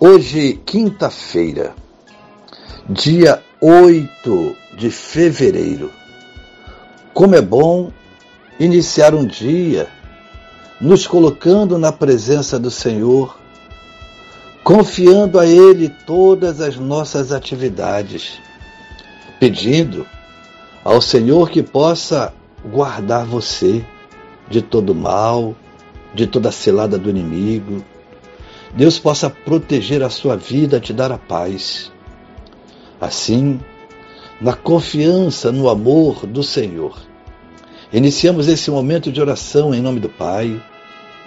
Hoje, quinta-feira, dia 8 de fevereiro. Como é bom iniciar um dia nos colocando na presença do Senhor, confiando a Ele todas as nossas atividades, pedindo ao Senhor que possa guardar você de todo mal, de toda cilada do inimigo Deus possa proteger a sua vida, te dar a paz. Assim, na confiança no amor do Senhor, iniciamos esse momento de oração em nome do Pai,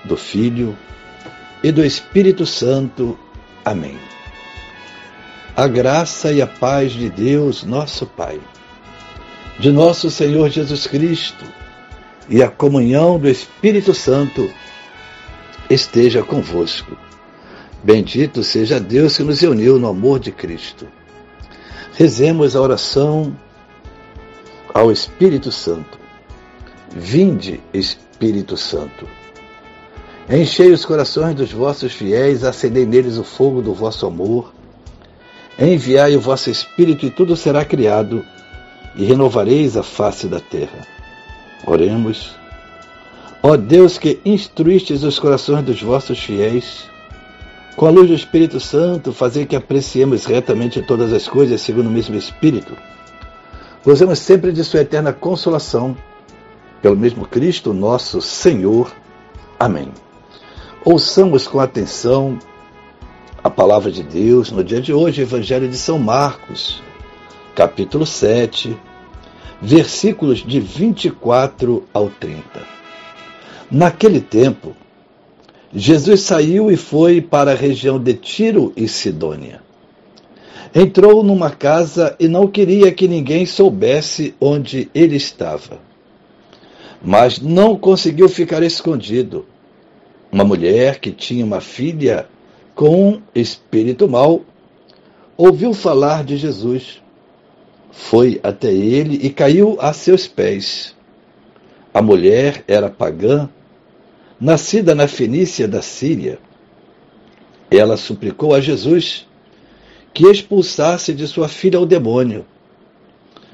do Filho e do Espírito Santo. Amém. A graça e a paz de Deus, nosso Pai, de nosso Senhor Jesus Cristo e a comunhão do Espírito Santo esteja convosco Bendito seja Deus que nos uniu no amor de Cristo. Rezemos a oração ao Espírito Santo. Vinde, Espírito Santo. Enchei os corações dos vossos fiéis, acendei neles o fogo do vosso amor. Enviai o vosso Espírito e tudo será criado, e renovareis a face da terra. Oremos. Ó Deus que instruístes os corações dos vossos fiéis, com a luz do Espírito Santo, fazer que apreciemos retamente todas as coisas segundo o mesmo Espírito. Gozemos sempre de Sua eterna consolação, pelo mesmo Cristo nosso Senhor. Amém. Ouçamos com atenção a palavra de Deus no dia de hoje, Evangelho de São Marcos, capítulo 7, versículos de 24 ao 30. Naquele tempo, Jesus saiu e foi para a região de Tiro e Sidônia. Entrou numa casa e não queria que ninguém soubesse onde ele estava. Mas não conseguiu ficar escondido. Uma mulher que tinha uma filha com um espírito mau ouviu falar de Jesus. Foi até ele e caiu a seus pés. A mulher era pagã nascida na Fenícia da Síria, ela suplicou a Jesus que expulsasse de sua filha o demônio.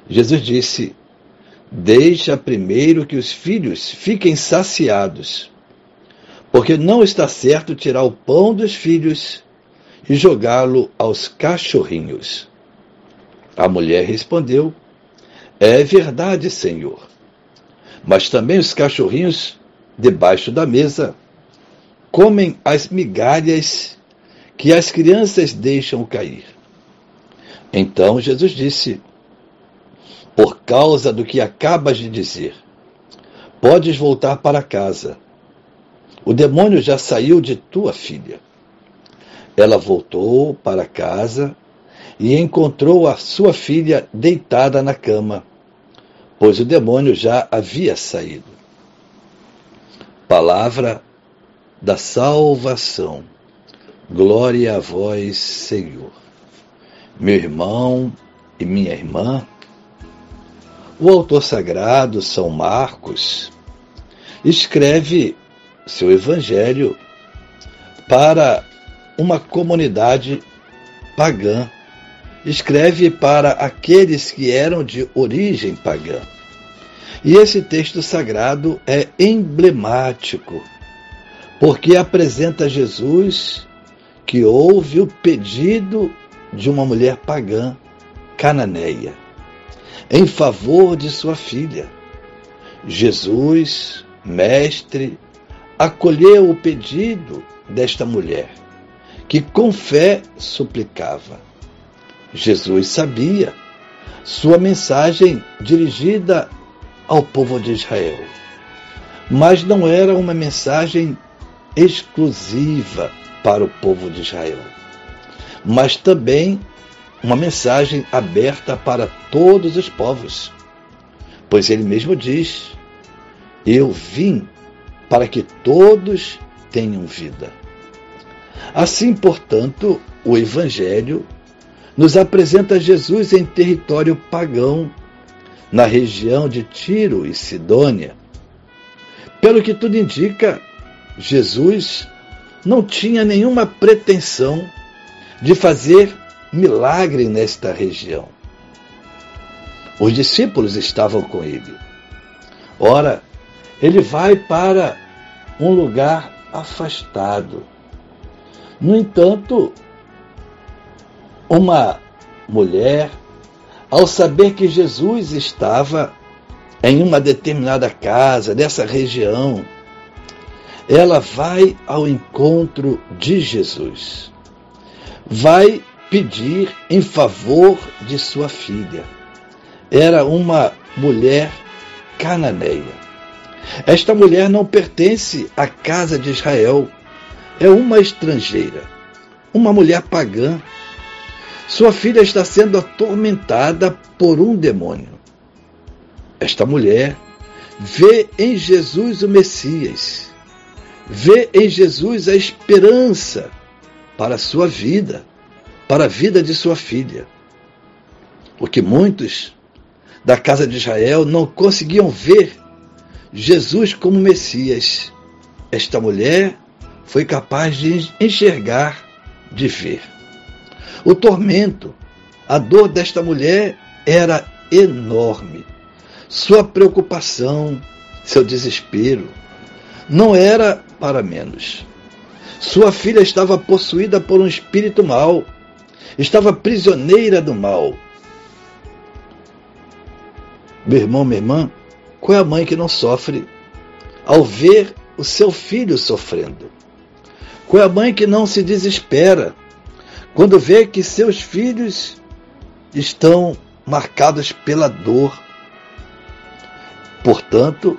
Jesus disse: Deixa primeiro que os filhos fiquem saciados, porque não está certo tirar o pão dos filhos e jogá-lo aos cachorrinhos. A mulher respondeu: É verdade, Senhor. Mas também os cachorrinhos debaixo da mesa, comem as migalhas que as crianças deixam cair. Então Jesus disse: Por causa do que acabas de dizer, podes voltar para casa. O demônio já saiu de tua filha. Ela voltou para casa e encontrou a sua filha deitada na cama, pois o demônio já havia saído palavra da salvação. Glória a vós, Senhor. Meu irmão e minha irmã, o autor sagrado, São Marcos, escreve seu evangelho para uma comunidade pagã. Escreve para aqueles que eram de origem pagã. E esse texto sagrado é emblemático, porque apresenta Jesus que ouve o pedido de uma mulher pagã, cananeia, em favor de sua filha. Jesus, mestre, acolheu o pedido desta mulher, que com fé suplicava. Jesus sabia sua mensagem dirigida ao povo de Israel. Mas não era uma mensagem exclusiva para o povo de Israel, mas também uma mensagem aberta para todos os povos. Pois ele mesmo diz: Eu vim para que todos tenham vida. Assim, portanto, o Evangelho nos apresenta Jesus em território pagão, na região de Tiro e Sidônia. Pelo que tudo indica, Jesus não tinha nenhuma pretensão de fazer milagre nesta região. Os discípulos estavam com ele. Ora, ele vai para um lugar afastado. No entanto, uma mulher, ao saber que Jesus estava em uma determinada casa dessa região, ela vai ao encontro de Jesus. Vai pedir em favor de sua filha. Era uma mulher cananeia. Esta mulher não pertence à casa de Israel, é uma estrangeira, uma mulher pagã. Sua filha está sendo atormentada por um demônio. Esta mulher vê em Jesus o Messias, vê em Jesus a esperança para a sua vida para a vida de sua filha. O que muitos da casa de Israel não conseguiam ver Jesus como Messias. Esta mulher foi capaz de enxergar, de ver. O tormento, a dor desta mulher era enorme. Sua preocupação, seu desespero, não era para menos. Sua filha estava possuída por um espírito mau estava prisioneira do mal. Meu irmão, minha irmã, qual é a mãe que não sofre ao ver o seu filho sofrendo? Qual é a mãe que não se desespera quando vê que seus filhos estão marcados pela dor? Portanto,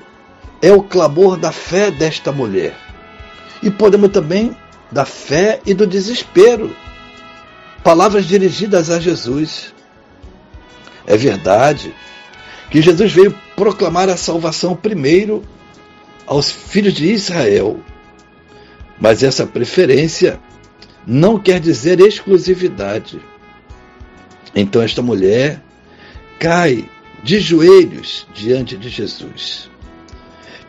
é o clamor da fé desta mulher. E podemos também da fé e do desespero palavras dirigidas a Jesus. É verdade que Jesus veio proclamar a salvação primeiro aos filhos de Israel, mas essa preferência não quer dizer exclusividade. Então esta mulher cai de joelhos diante de Jesus,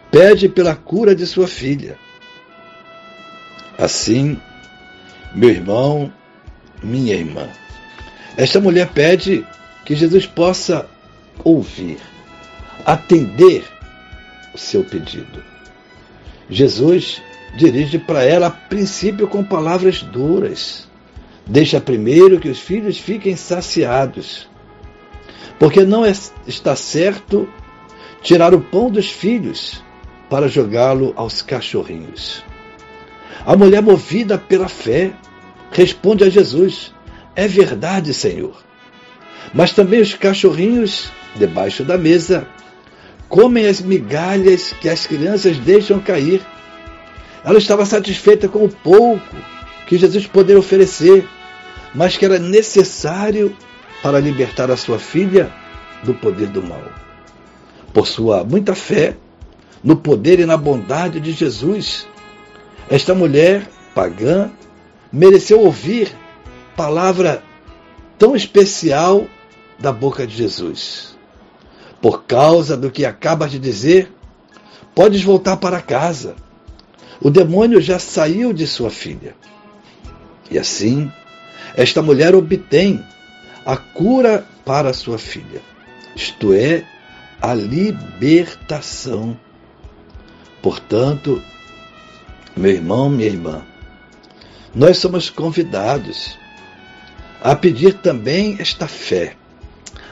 pede pela cura de sua filha. Assim, meu irmão, minha irmã. Esta mulher pede que Jesus possa ouvir, atender o seu pedido. Jesus dirige para ela, a princípio, com palavras duras. Deixa primeiro que os filhos fiquem saciados. Porque não é, está certo tirar o pão dos filhos para jogá-lo aos cachorrinhos. A mulher, movida pela fé, responde a Jesus: É verdade, Senhor. Mas também os cachorrinhos, debaixo da mesa, comem as migalhas que as crianças deixam cair. Ela estava satisfeita com o pouco que Jesus poderia oferecer, mas que era necessário para libertar a sua filha do poder do mal. Por sua muita fé no poder e na bondade de Jesus, esta mulher pagã mereceu ouvir palavra tão especial da boca de Jesus. Por causa do que acaba de dizer, podes voltar para casa. O demônio já saiu de sua filha. E assim, esta mulher obtém a cura para sua filha, isto é, a libertação. Portanto, meu irmão, minha irmã, nós somos convidados a pedir também esta fé,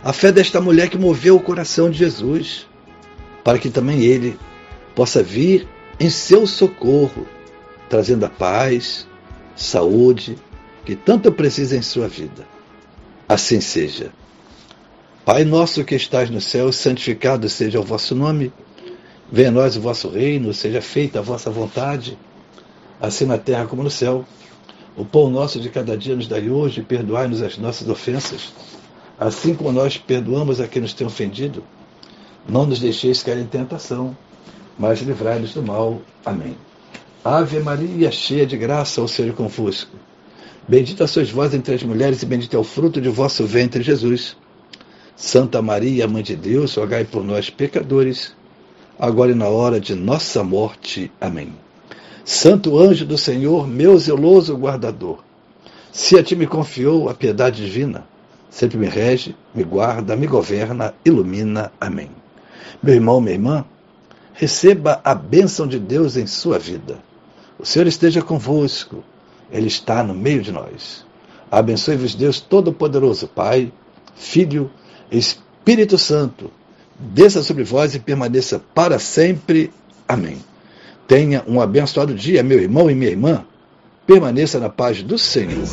a fé desta mulher que moveu o coração de Jesus, para que também ele possa vir em seu socorro, trazendo a paz, saúde que tanto precisa em sua vida. Assim seja. Pai nosso que estás no céu, santificado seja o vosso nome. Venha a nós o vosso reino, seja feita a vossa vontade, assim na terra como no céu. O pão nosso de cada dia nos dai hoje, perdoai-nos as nossas ofensas, assim como nós perdoamos a quem nos tem ofendido. Não nos deixeis cair em tentação, mas livrai-nos do mal. Amém. Ave Maria, cheia de graça, o Senhor é convosco. Bendita sois vós entre as mulheres, e bendito é o fruto de vosso ventre, Jesus. Santa Maria, Mãe de Deus, rogai por nós, pecadores, agora e na hora de nossa morte. Amém. Santo anjo do Senhor, meu zeloso guardador, se a ti me confiou a piedade divina, sempre me rege, me guarda, me governa, ilumina. Amém. Meu irmão, minha irmã, receba a bênção de Deus em sua vida. O Senhor esteja convosco, Ele está no meio de nós. Abençoe-vos, Deus Todo-Poderoso, Pai, Filho, Espírito Santo, desça sobre vós e permaneça para sempre. Amém. Tenha um abençoado dia, meu irmão e minha irmã. Permaneça na paz do Senhor.